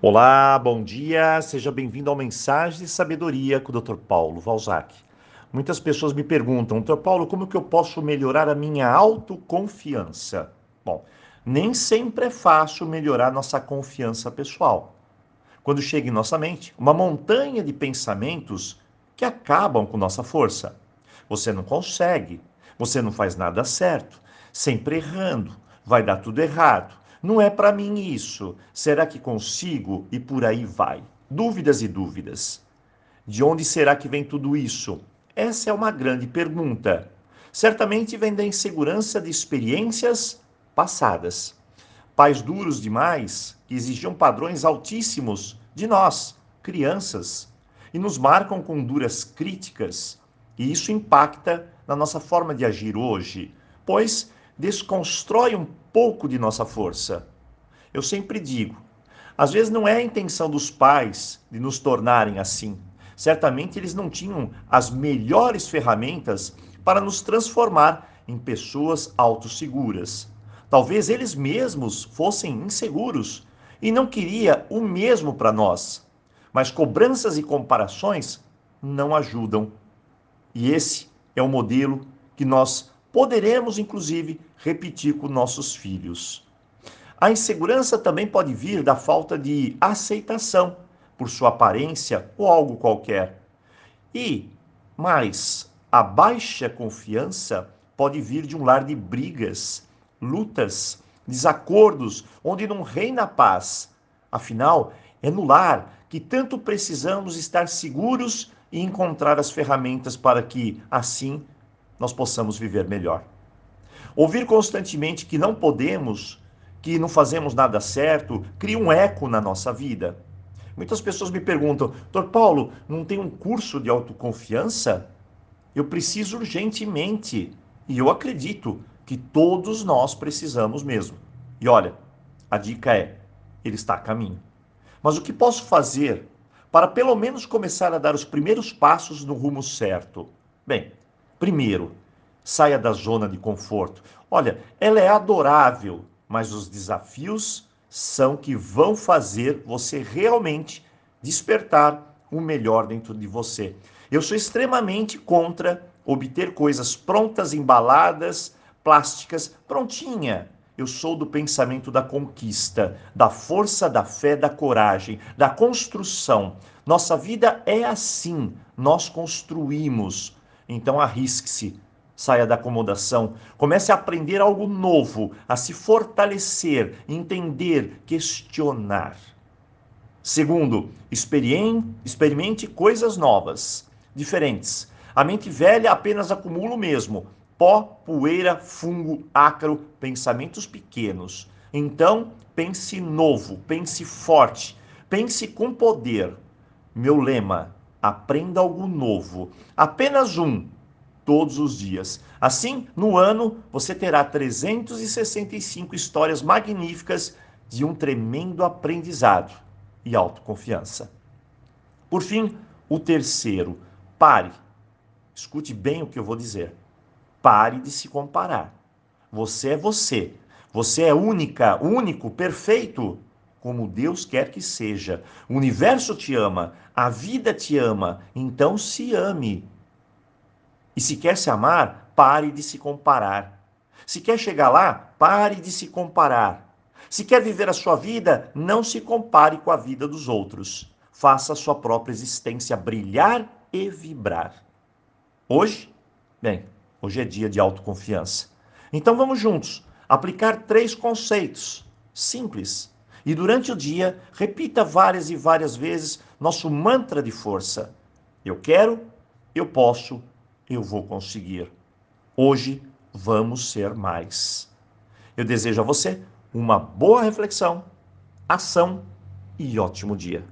Olá, bom dia, seja bem-vindo ao Mensagem de Sabedoria com o Dr. Paulo Valzac. Muitas pessoas me perguntam, Dr. Paulo, como que eu posso melhorar a minha autoconfiança? Bom, nem sempre é fácil melhorar nossa confiança pessoal. Quando chega em nossa mente uma montanha de pensamentos que acabam com nossa força. Você não consegue, você não faz nada certo, sempre errando, vai dar tudo errado não é para mim isso. Será que consigo? E por aí vai. Dúvidas e dúvidas. De onde será que vem tudo isso? Essa é uma grande pergunta. Certamente vem da insegurança de experiências passadas. Pais duros demais que exigiam padrões altíssimos de nós, crianças, e nos marcam com duras críticas. E isso impacta na nossa forma de agir hoje, pois desconstrói um pouco de nossa força. Eu sempre digo, às vezes não é a intenção dos pais de nos tornarem assim. Certamente eles não tinham as melhores ferramentas para nos transformar em pessoas autosseguras. Talvez eles mesmos fossem inseguros e não queria o mesmo para nós. Mas cobranças e comparações não ajudam. E esse é o modelo que nós poderemos, inclusive, repetir com nossos filhos. A insegurança também pode vir da falta de aceitação por sua aparência ou algo qualquer. E, mais, a baixa confiança pode vir de um lar de brigas, lutas, desacordos, onde não reina paz. Afinal, é no lar que tanto precisamos estar seguros e encontrar as ferramentas para que, assim, nós possamos viver melhor. Ouvir constantemente que não podemos, que não fazemos nada certo, cria um eco na nossa vida. Muitas pessoas me perguntam, Dr. Paulo, não tem um curso de autoconfiança? Eu preciso urgentemente. E eu acredito que todos nós precisamos mesmo. E olha, a dica é: ele está a caminho. Mas o que posso fazer para pelo menos começar a dar os primeiros passos no rumo certo? Bem, Primeiro, saia da zona de conforto. Olha, ela é adorável, mas os desafios são que vão fazer você realmente despertar o melhor dentro de você. Eu sou extremamente contra obter coisas prontas, embaladas, plásticas, prontinha. Eu sou do pensamento da conquista, da força da fé, da coragem, da construção. Nossa vida é assim, nós construímos. Então arrisque-se, saia da acomodação, comece a aprender algo novo, a se fortalecer, entender, questionar. Segundo, experimente coisas novas, diferentes. A mente velha apenas acumula o mesmo: pó, poeira, fungo, ácaro, pensamentos pequenos. Então, pense novo, pense forte, pense com poder. Meu lema: Aprenda algo novo. Apenas um, todos os dias. Assim, no ano, você terá 365 histórias magníficas de um tremendo aprendizado e autoconfiança. Por fim, o terceiro, pare. Escute bem o que eu vou dizer. Pare de se comparar. Você é você. Você é única, único, perfeito como Deus quer que seja. O universo te ama, a vida te ama, então se ame. E se quer se amar, pare de se comparar. Se quer chegar lá, pare de se comparar. Se quer viver a sua vida, não se compare com a vida dos outros. Faça a sua própria existência brilhar e vibrar. Hoje, bem, hoje é dia de autoconfiança. Então vamos juntos aplicar três conceitos simples e durante o dia, repita várias e várias vezes nosso mantra de força: Eu quero, eu posso, eu vou conseguir. Hoje vamos ser mais. Eu desejo a você uma boa reflexão, ação e ótimo dia.